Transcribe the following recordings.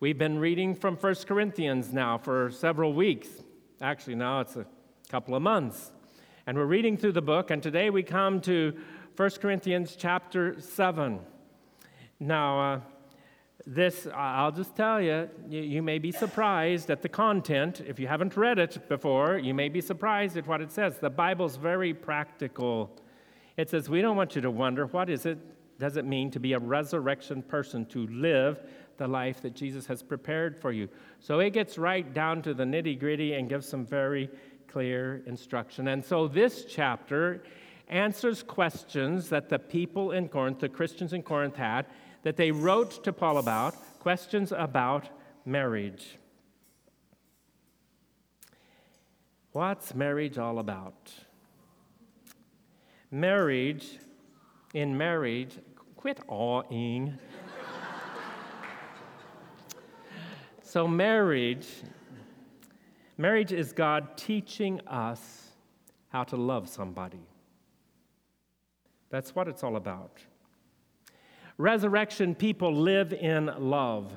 We've been reading from 1 Corinthians now for several weeks. Actually, now it's a couple of months. And we're reading through the book, and today we come to 1 Corinthians chapter 7. Now, uh, this, I'll just tell you, you, you may be surprised at the content. If you haven't read it before, you may be surprised at what it says. The Bible's very practical. It says, We don't want you to wonder what is it, does it mean to be a resurrection person, to live the life that Jesus has prepared for you. So it gets right down to the nitty gritty and gives some very clear instruction. And so this chapter answers questions that the people in Corinth, the Christians in Corinth, had that they wrote to Paul about, questions about marriage. What's marriage all about? Marriage, in marriage, quit awing. So, marriage, marriage is God teaching us how to love somebody. That's what it's all about. Resurrection people live in love.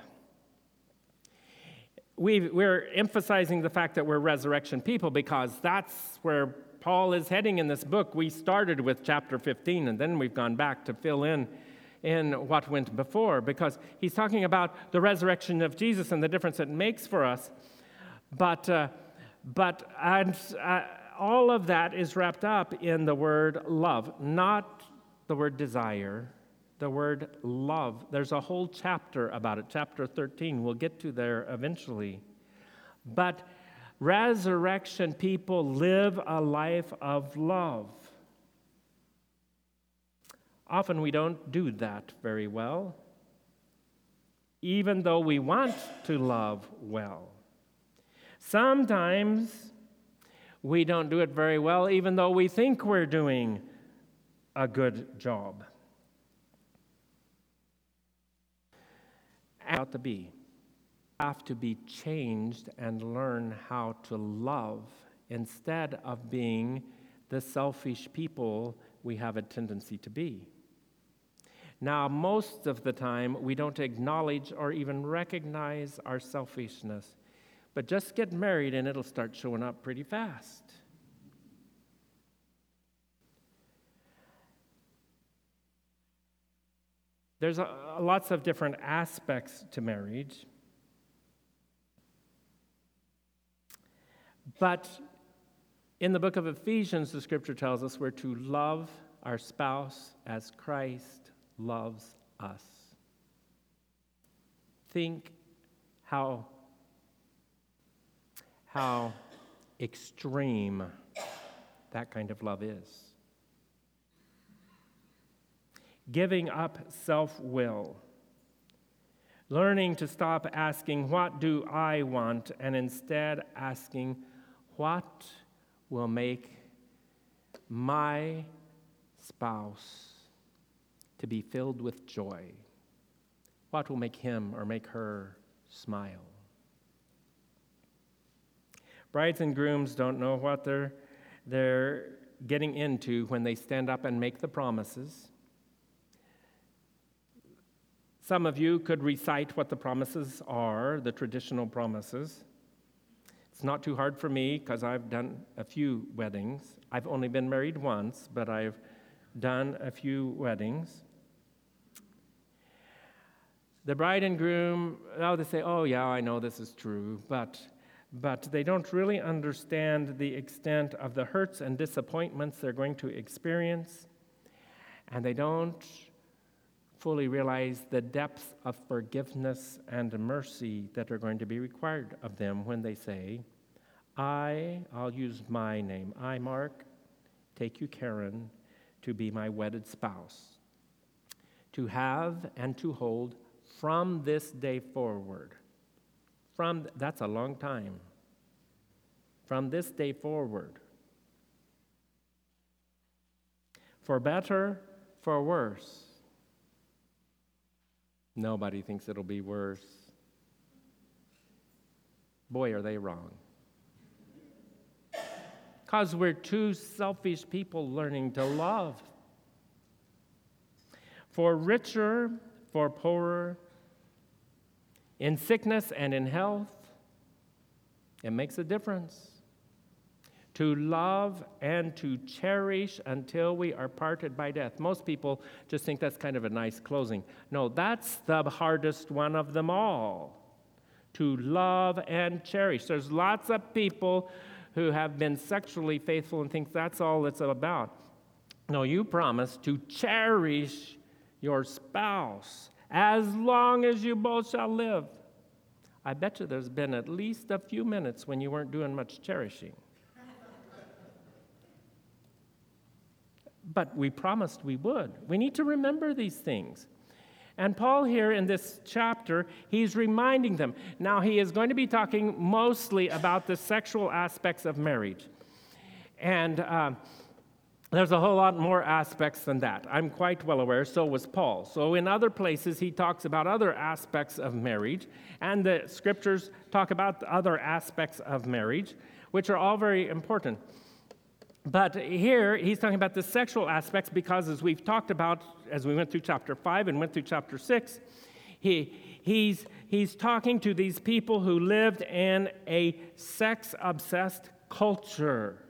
we are emphasizing the fact that we're resurrection people because that's where Paul is heading in this book. We started with chapter 15 and then we've gone back to fill in in what went before because he's talking about the resurrection of Jesus and the difference it makes for us. But, uh, but uh, all of that is wrapped up in the word love, not the word desire, the word love. There's a whole chapter about it, chapter 13. We'll get to there eventually. But resurrection people live a life of love. Often we don't do that very well, even though we want to love well. Sometimes we don't do it very well, even though we think we're doing a good job. Out to be have to be changed and learn how to love instead of being the selfish people we have a tendency to be. Now, most of the time, we don't acknowledge or even recognize our selfishness, but just get married and it'll start showing up pretty fast. There's a, lots of different aspects to marriage. But in the book of Ephesians, the scripture tells us we're to love our spouse as Christ loves us. Think how, how extreme that kind of love is giving up self will, learning to stop asking, What do I want? and instead asking, What will make my spouse to be filled with joy? What will make him or make her smile? Brides and grooms don't know what they're, they're getting into when they stand up and make the promises. Some of you could recite what the promises are, the traditional promises. It's not too hard for me because I've done a few weddings. I've only been married once, but I've done a few weddings. The bride and groom, oh, they say, oh, yeah, I know this is true, but, but they don't really understand the extent of the hurts and disappointments they're going to experience, and they don't fully realize the depth of forgiveness and mercy that are going to be required of them when they say, I, I'll use my name, I, Mark, take you, Karen, to be my wedded spouse, to have and to hold from this day forward. From that's a long time. From this day forward. For better, for worse Nobody thinks it'll be worse. Boy, are they wrong. Because we're two selfish people learning to love. For richer, for poorer, in sickness and in health. It makes a difference. To love and to cherish until we are parted by death. Most people just think that's kind of a nice closing. No, that's the hardest one of them all. To love and cherish. There's lots of people who have been sexually faithful and think that's all it's about. No, you promise to cherish your spouse as long as you both shall live. I bet you there's been at least a few minutes when you weren't doing much cherishing. but we promised we would. We need to remember these things. And Paul, here in this chapter, he's reminding them. Now, he is going to be talking mostly about the sexual aspects of marriage. And uh, there's a whole lot more aspects than that. I'm quite well aware, so was Paul. So, in other places, he talks about other aspects of marriage, and the scriptures talk about other aspects of marriage, which are all very important. But here, he's talking about the sexual aspects because, as we've talked about as we went through chapter 5 and went through chapter 6, he, he's, he's talking to these people who lived in a sex obsessed culture.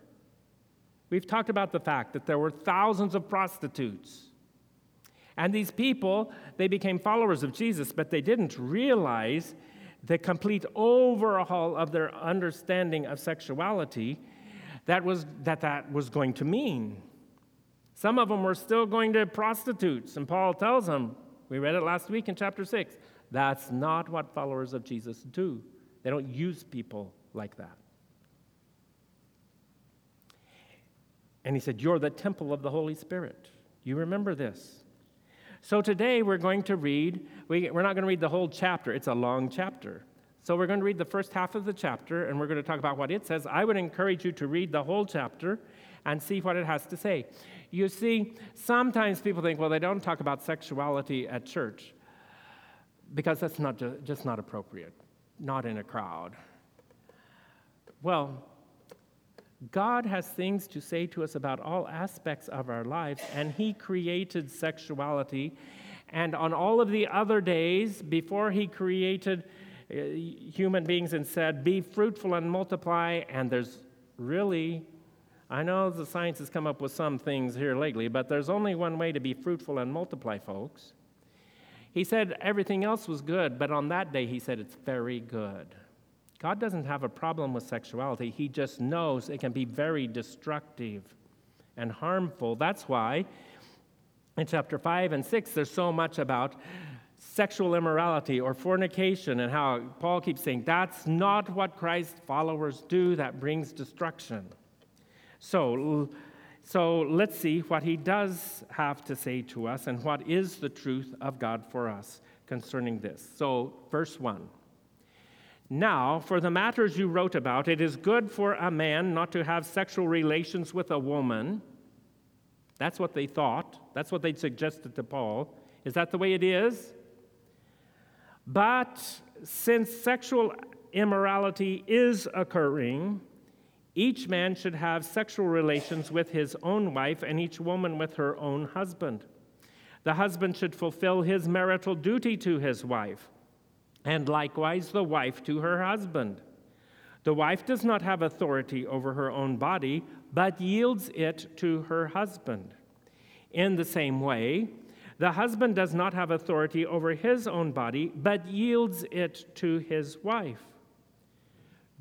We've talked about the fact that there were thousands of prostitutes. And these people, they became followers of Jesus, but they didn't realize the complete overhaul of their understanding of sexuality that was, that, that was going to mean. Some of them were still going to prostitutes, and Paul tells them, we read it last week in chapter 6, that's not what followers of Jesus do. They don't use people like that. And he said, You're the temple of the Holy Spirit. You remember this. So today we're going to read, we, we're not going to read the whole chapter, it's a long chapter. So we're going to read the first half of the chapter and we're going to talk about what it says. I would encourage you to read the whole chapter and see what it has to say. You see, sometimes people think, well, they don't talk about sexuality at church because that's not just, just not appropriate, not in a crowd. Well, God has things to say to us about all aspects of our lives, and He created sexuality. And on all of the other days, before He created uh, human beings and said, Be fruitful and multiply, and there's really, I know the science has come up with some things here lately, but there's only one way to be fruitful and multiply, folks. He said everything else was good, but on that day, He said, It's very good. God doesn't have a problem with sexuality, He just knows it can be very destructive and harmful. That's why in chapter 5 and 6, there's so much about sexual immorality or fornication, and how Paul keeps saying that's not what Christ's followers do, that brings destruction. So, so let's see what he does have to say to us and what is the truth of God for us concerning this. So, verse 1. Now, for the matters you wrote about, it is good for a man not to have sexual relations with a woman. That's what they thought. That's what they'd suggested to Paul. Is that the way it is? But since sexual immorality is occurring, each man should have sexual relations with his own wife, and each woman with her own husband. The husband should fulfill his marital duty to his wife and likewise the wife to her husband. The wife does not have authority over her own body, but yields it to her husband. In the same way, the husband does not have authority over his own body, but yields it to his wife.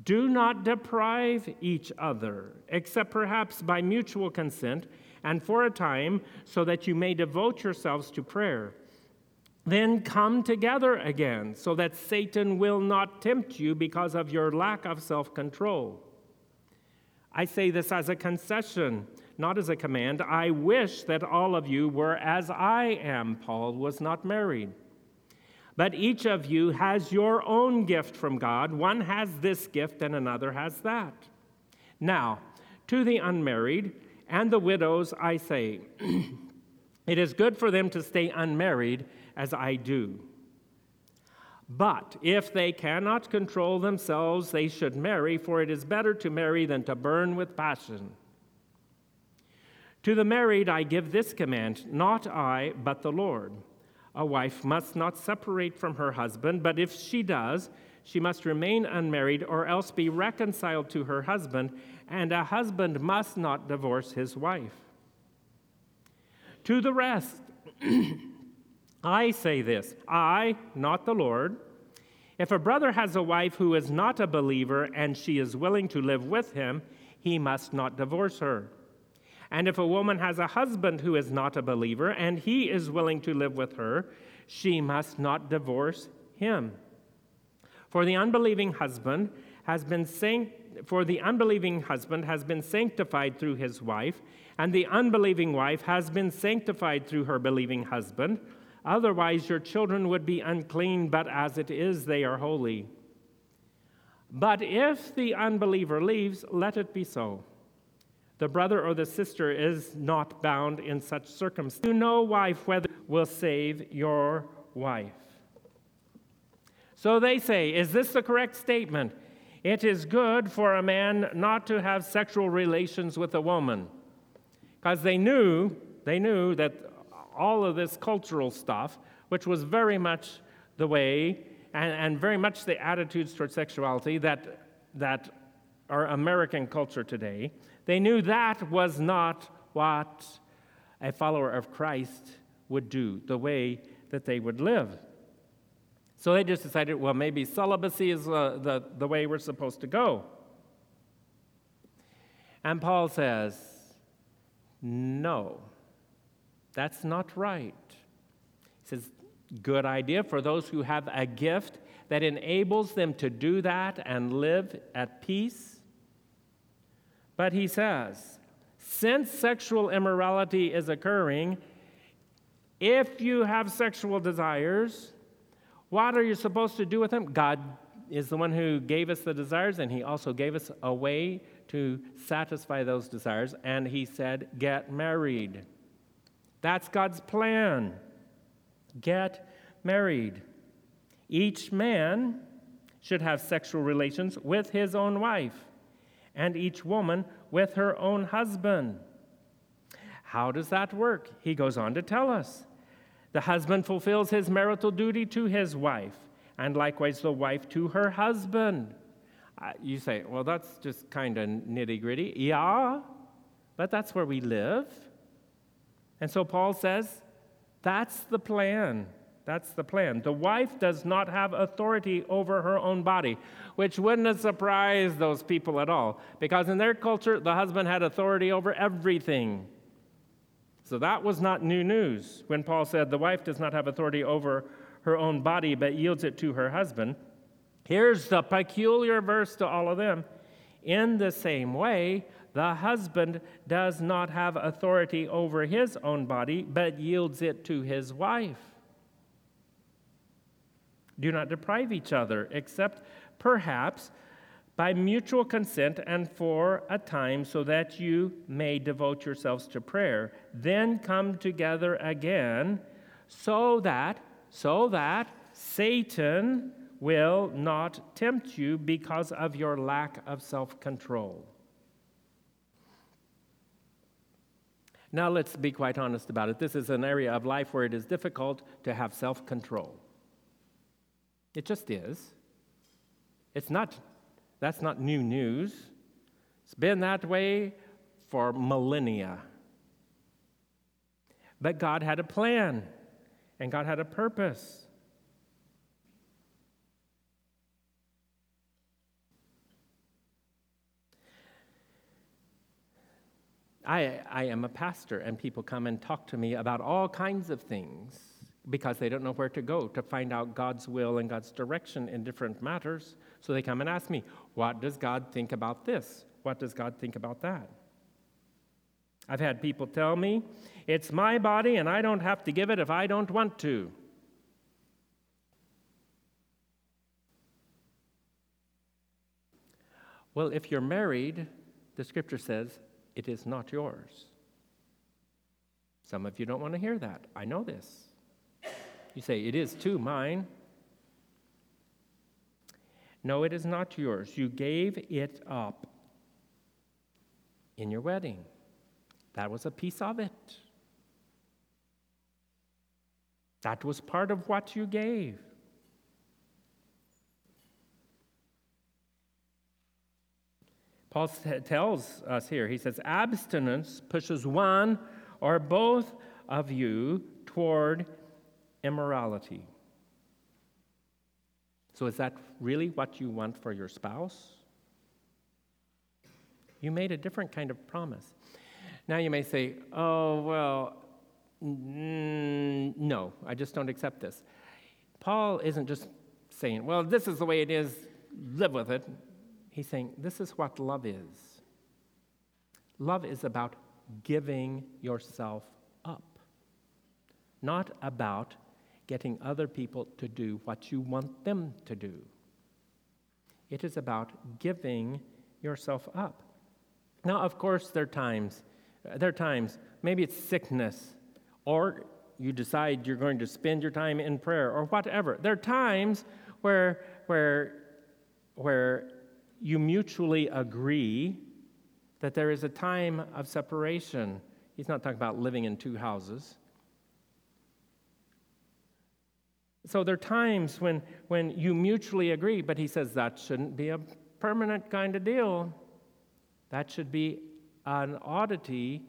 Do not deprive each other, except perhaps by mutual consent, and for a time, so that you may devote yourselves to prayer. Then come together again, so that Satan will not tempt you because of your lack of self control. I say this as a concession, not as a command. I wish that all of you were as I am. Paul was not married. But each of you has your own gift from God. One has this gift, and another has that. Now, to the unmarried and the widows, I say, it is good for them to stay unmarried as I do. But if they cannot control themselves, they should marry, for it is better to marry than to burn with passion. To the married I give this command not I, but the Lord. A wife must not separate from her husband, but if she does, she must remain unmarried or else be reconciled to her husband, and a husband must not divorce his wife. To the rest, I say this I, not the Lord. If a brother has a wife who is not a believer and she is willing to live with him, he must not divorce her. And if a woman has a husband who is not a believer and he is willing to live with her, she must not divorce him. For the unbelieving husband has been sanct- for the unbelieving husband has been sanctified through his wife, and the unbelieving wife has been sanctified through her believing husband. Otherwise, your children would be unclean, but as it is, they are holy. But if the unbeliever leaves, let it be so. The brother or the sister is not bound in such circumstances. You know, wife, whether will save your wife. So they say, is this the correct statement? It is good for a man not to have sexual relations with a woman. Because they knew, they knew that all of this cultural stuff, which was very much the way and, and very much the attitudes toward sexuality that, that are American culture today, they knew that was not what a follower of Christ would do, the way that they would live. So they just decided, well, maybe celibacy is uh, the, the way we're supposed to go. And Paul says, no, that's not right. He says, good idea for those who have a gift that enables them to do that and live at peace. But he says, since sexual immorality is occurring, if you have sexual desires, what are you supposed to do with them? God is the one who gave us the desires, and He also gave us a way to satisfy those desires. And He said, Get married. That's God's plan. Get married. Each man should have sexual relations with his own wife, and each woman with her own husband. How does that work? He goes on to tell us. The husband fulfills his marital duty to his wife, and likewise the wife to her husband. Uh, you say, well, that's just kind of nitty gritty. Yeah, but that's where we live. And so Paul says, that's the plan. That's the plan. The wife does not have authority over her own body, which wouldn't have surprised those people at all, because in their culture, the husband had authority over everything. So that was not new news when Paul said the wife does not have authority over her own body but yields it to her husband. Here's the peculiar verse to all of them. In the same way, the husband does not have authority over his own body but yields it to his wife. Do not deprive each other, except perhaps by mutual consent and for a time so that you may devote yourselves to prayer then come together again so that so that satan will not tempt you because of your lack of self-control now let's be quite honest about it this is an area of life where it is difficult to have self-control it just is it's not that's not new news. It's been that way for millennia. But God had a plan, and God had a purpose. I, I am a pastor, and people come and talk to me about all kinds of things because they don't know where to go to find out God's will and God's direction in different matters. So they come and ask me, What does God think about this? What does God think about that? I've had people tell me, It's my body and I don't have to give it if I don't want to. Well, if you're married, the scripture says it is not yours. Some of you don't want to hear that. I know this. You say, It is too mine. No, it is not yours. You gave it up in your wedding. That was a piece of it. That was part of what you gave. Paul tells us here, he says, abstinence pushes one or both of you toward immorality. So, is that really what you want for your spouse? You made a different kind of promise. Now you may say, oh, well, no, I just don't accept this. Paul isn't just saying, well, this is the way it is, live with it. He's saying, This is what love is. Love is about giving yourself up, not about getting other people to do what you want them to do. It is about giving yourself up. Now, of course, there are times, there are times, maybe it's sickness, or you decide you're going to spend your time in prayer, or whatever. There are times where, where, where you mutually agree that there is a time of separation. He's not talking about living in two houses. So there are times when, when you mutually agree, but he says that shouldn't be a permanent kind of deal. That should be an oddity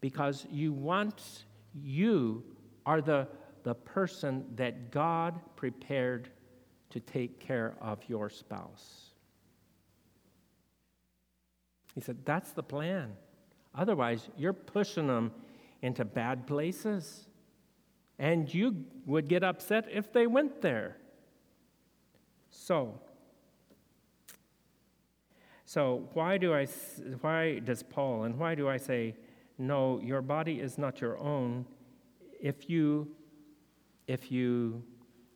because you want, you are the, the person that God prepared to take care of your spouse. He said, That's the plan. Otherwise, you're pushing them into bad places. And you would get upset if they went there. So, so why do I why does Paul and why do I say no your body is not your own if you if you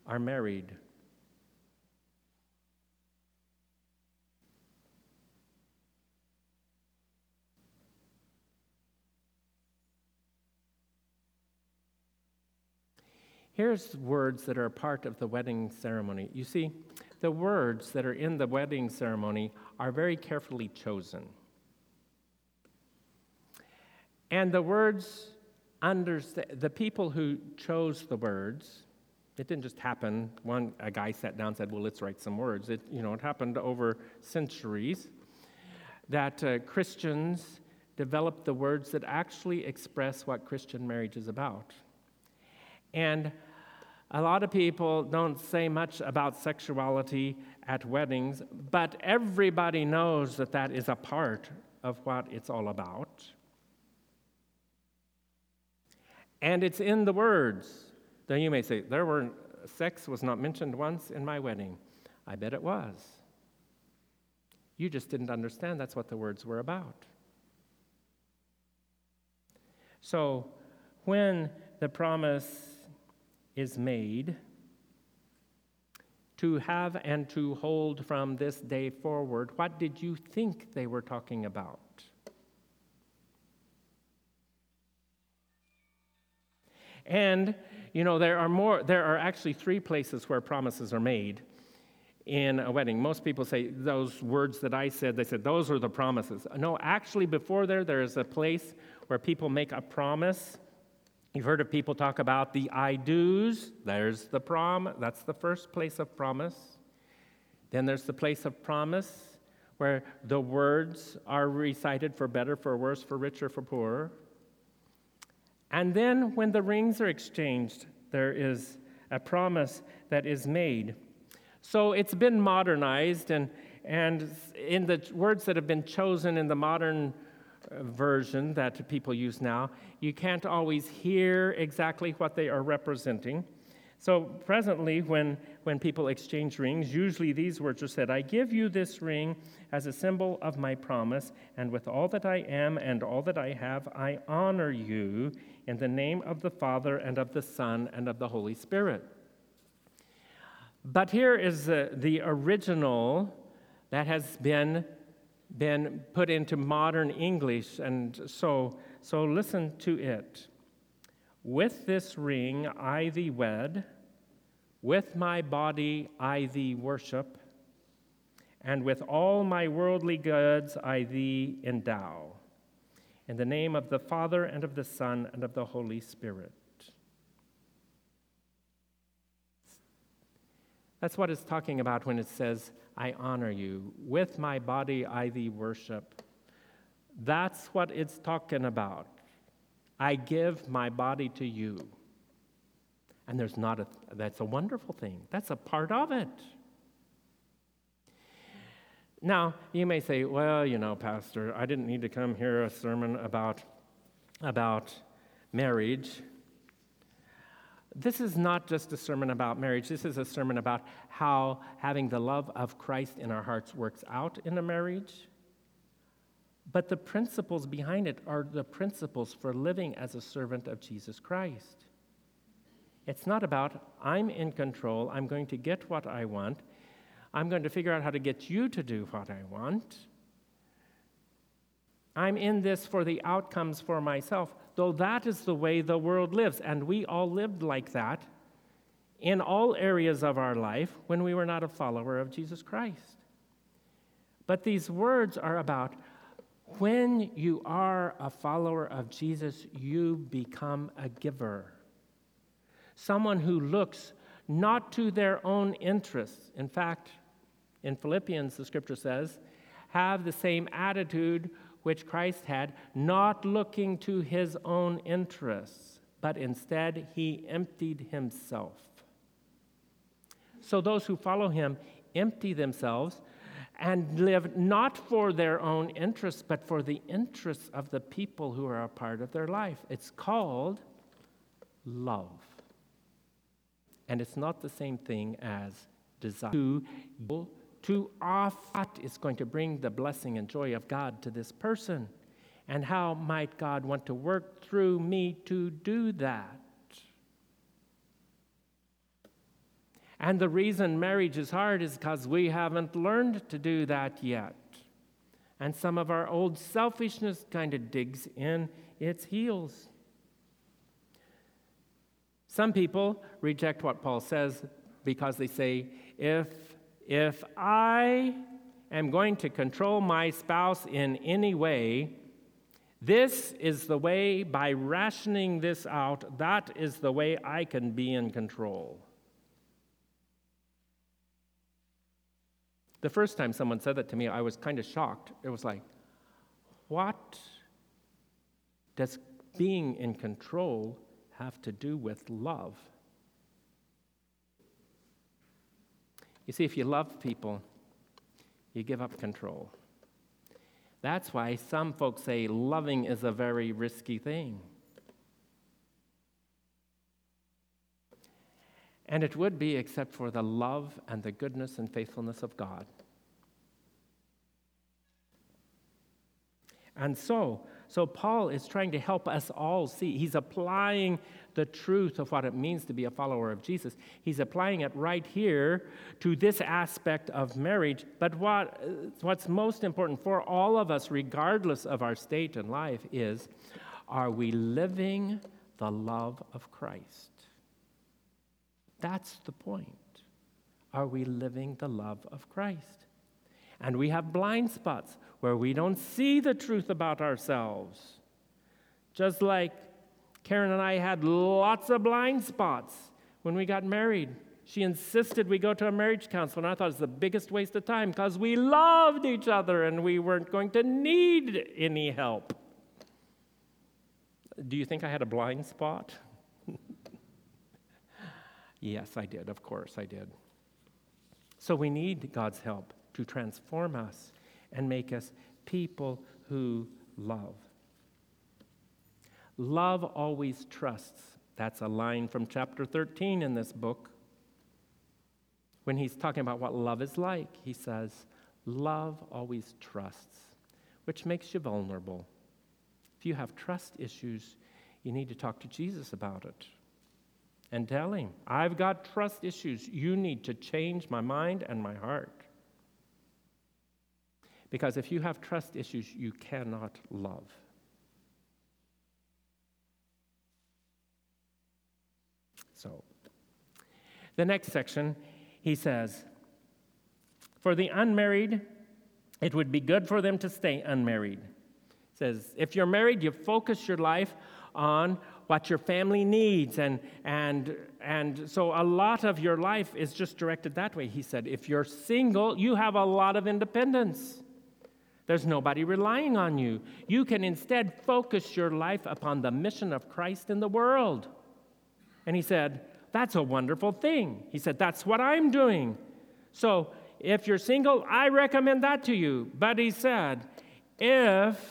are married Here's words that are part of the wedding ceremony. You see, the words that are in the wedding ceremony are very carefully chosen. And the words, understand, the people who chose the words, it didn't just happen. One, a guy sat down and said, well, let's write some words. It, you know, it happened over centuries that uh, Christians developed the words that actually express what Christian marriage is about. And a lot of people don't say much about sexuality at weddings, but everybody knows that that is a part of what it's all about. And it's in the words. Now you may say, there were sex was not mentioned once in my wedding. I bet it was. You just didn't understand that's what the words were about. So when the promise is made to have and to hold from this day forward, what did you think they were talking about? And, you know, there are more, there are actually three places where promises are made in a wedding. Most people say those words that I said, they said, those are the promises. No, actually, before there, there is a place where people make a promise You've heard of people talk about the I do's. There's the prom. That's the first place of promise. Then there's the place of promise where the words are recited for better, for worse, for richer, for poorer. And then when the rings are exchanged, there is a promise that is made. So it's been modernized, and, and in the words that have been chosen in the modern version that people use now, you can't always hear exactly what they are representing. So, presently, when, when people exchange rings, usually these words are said I give you this ring as a symbol of my promise, and with all that I am and all that I have, I honor you in the name of the Father and of the Son and of the Holy Spirit. But here is the, the original that has been been put into modern English, and so, so listen to it. With this ring I thee wed, with my body I thee worship, and with all my worldly goods I thee endow. In the name of the Father, and of the Son, and of the Holy Spirit. That's what it's talking about when it says, I honor you. With my body I thee worship. That's what it's talking about. I give my body to you. And there's not a, that's a wonderful thing. That's a part of it. Now, you may say, well, you know, Pastor, I didn't need to come hear a sermon about, about marriage. This is not just a sermon about marriage. This is a sermon about how having the love of Christ in our hearts works out in a marriage. But the principles behind it are the principles for living as a servant of Jesus Christ. It's not about, I'm in control, I'm going to get what I want, I'm going to figure out how to get you to do what I want. I'm in this for the outcomes for myself though that is the way the world lives. And we all lived like that in all areas of our life when we were not a follower of Jesus Christ. But these words are about when you are a follower of Jesus, you become a giver. Someone who looks not to their own interests. In fact, in Philippians, the scripture says, have the same attitude which Christ had, not looking to his own interests, but instead he emptied himself. So those who follow him empty themselves and live not for their own interests, but for the interests of the people who are a part of their life. It's called love. And it's not the same thing as desire. To to offer is going to bring the blessing and joy of God to this person. And how might God want to work through me to do that? And the reason marriage is hard is because we haven't learned to do that yet. And some of our old selfishness kind of digs in its heels. Some people reject what Paul says because they say, if if I am going to control my spouse in any way, this is the way, by rationing this out, that is the way I can be in control. The first time someone said that to me, I was kind of shocked. It was like, what does being in control have to do with love? You see, if you love people, you give up control. That's why some folks say loving is a very risky thing. And it would be except for the love and the goodness and faithfulness of God. And so, so Paul is trying to help us all see. He's applying the truth of what it means to be a follower of Jesus. He's applying it right here to this aspect of marriage. But what, what's most important for all of us, regardless of our state in life, is are we living the love of Christ? That's the point. Are we living the love of Christ? And we have blind spots where we don't see the truth about ourselves. Just like Karen and I had lots of blind spots when we got married. She insisted we go to a marriage counselor, and I thought it was the biggest waste of time because we loved each other and we weren't going to need any help. Do you think I had a blind spot? yes, I did. Of course, I did. So we need God's help to transform us and make us people who love. Love always trusts. That's a line from chapter 13 in this book. When he's talking about what love is like, he says, Love always trusts, which makes you vulnerable. If you have trust issues, you need to talk to Jesus about it and tell him, I've got trust issues. You need to change my mind and my heart. Because if you have trust issues, you cannot love. So, the next section, he says, For the unmarried, it would be good for them to stay unmarried. He says, If you're married, you focus your life on what your family needs. And, and, and so a lot of your life is just directed that way. He said, if you're single, you have a lot of independence. There's nobody relying on you. You can instead focus your life upon the mission of Christ in the world. And he said, That's a wonderful thing. He said, That's what I'm doing. So if you're single, I recommend that to you. But he said, If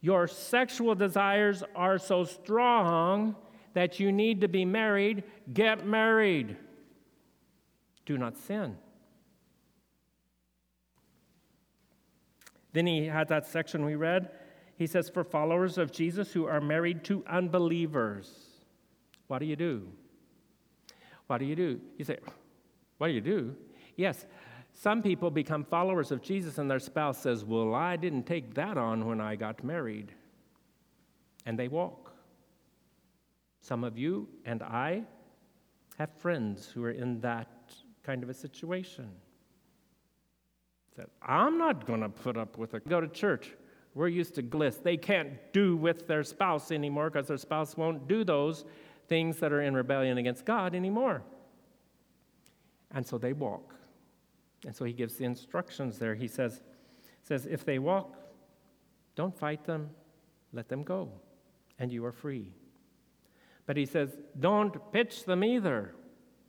your sexual desires are so strong that you need to be married, get married. Do not sin. Then he had that section we read. He says, For followers of Jesus who are married to unbelievers, what do you do? What do you do? You say, What do you do? Yes, some people become followers of Jesus and their spouse says, Well, I didn't take that on when I got married. And they walk. Some of you and I have friends who are in that kind of a situation. Said, I'm not going to put up with it. Go to church. We're used to bliss. They can't do with their spouse anymore because their spouse won't do those things that are in rebellion against God anymore. And so they walk. And so he gives the instructions there. He says, says if they walk, don't fight them, let them go, and you are free. But he says, don't pitch them either.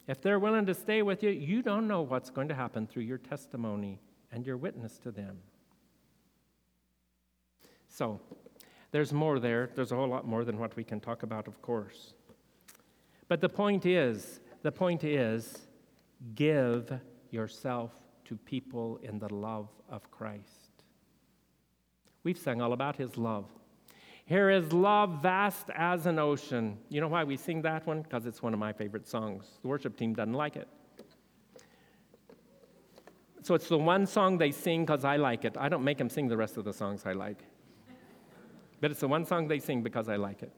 If they're willing to stay with you, you don't know what's going to happen through your testimony and your witness to them. So, there's more there. There's a whole lot more than what we can talk about, of course. But the point is, the point is, give yourself to people in the love of Christ. We've sung all about his love. Here is love vast as an ocean. You know why we sing that one? Because it's one of my favorite songs. The worship team doesn't like it. So it's the one song they sing because I like it. I don't make them sing the rest of the songs I like. But it's the one song they sing because I like it.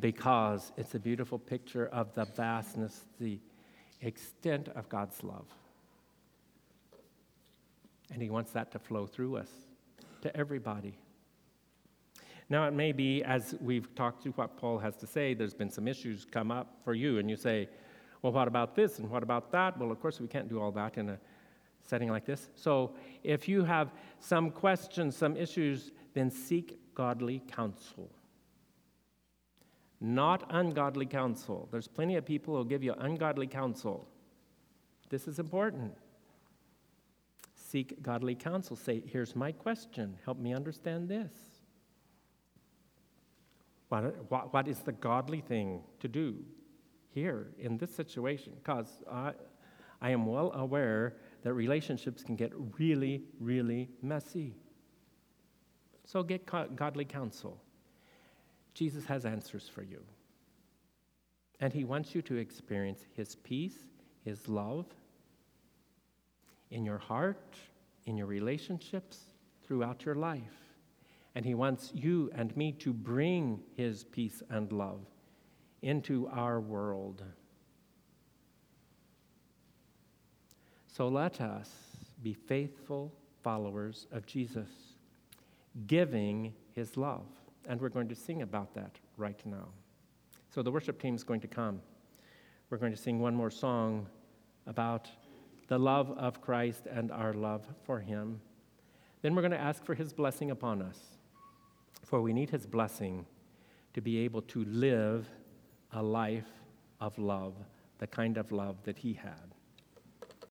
Because it's a beautiful picture of the vastness, the extent of God's love. And He wants that to flow through us to everybody. Now, it may be, as we've talked through what Paul has to say, there's been some issues come up for you, and you say, well, what about this and what about that? Well, of course, we can't do all that in a setting like this. So, if you have some questions, some issues, then seek godly counsel. Not ungodly counsel. There's plenty of people who'll give you ungodly counsel. This is important seek godly counsel. Say, here's my question. Help me understand this. What, what, what is the godly thing to do here in this situation? Because I, I am well aware that relationships can get really, really messy. So get godly counsel. Jesus has answers for you. And he wants you to experience his peace, his love, in your heart, in your relationships, throughout your life. And He wants you and me to bring His peace and love into our world. So let us be faithful followers of Jesus, giving His love. And we're going to sing about that right now. So the worship team is going to come. We're going to sing one more song about the love of Christ and our love for Him. Then we're going to ask for His blessing upon us, for we need His blessing to be able to live a life of love, the kind of love that He had.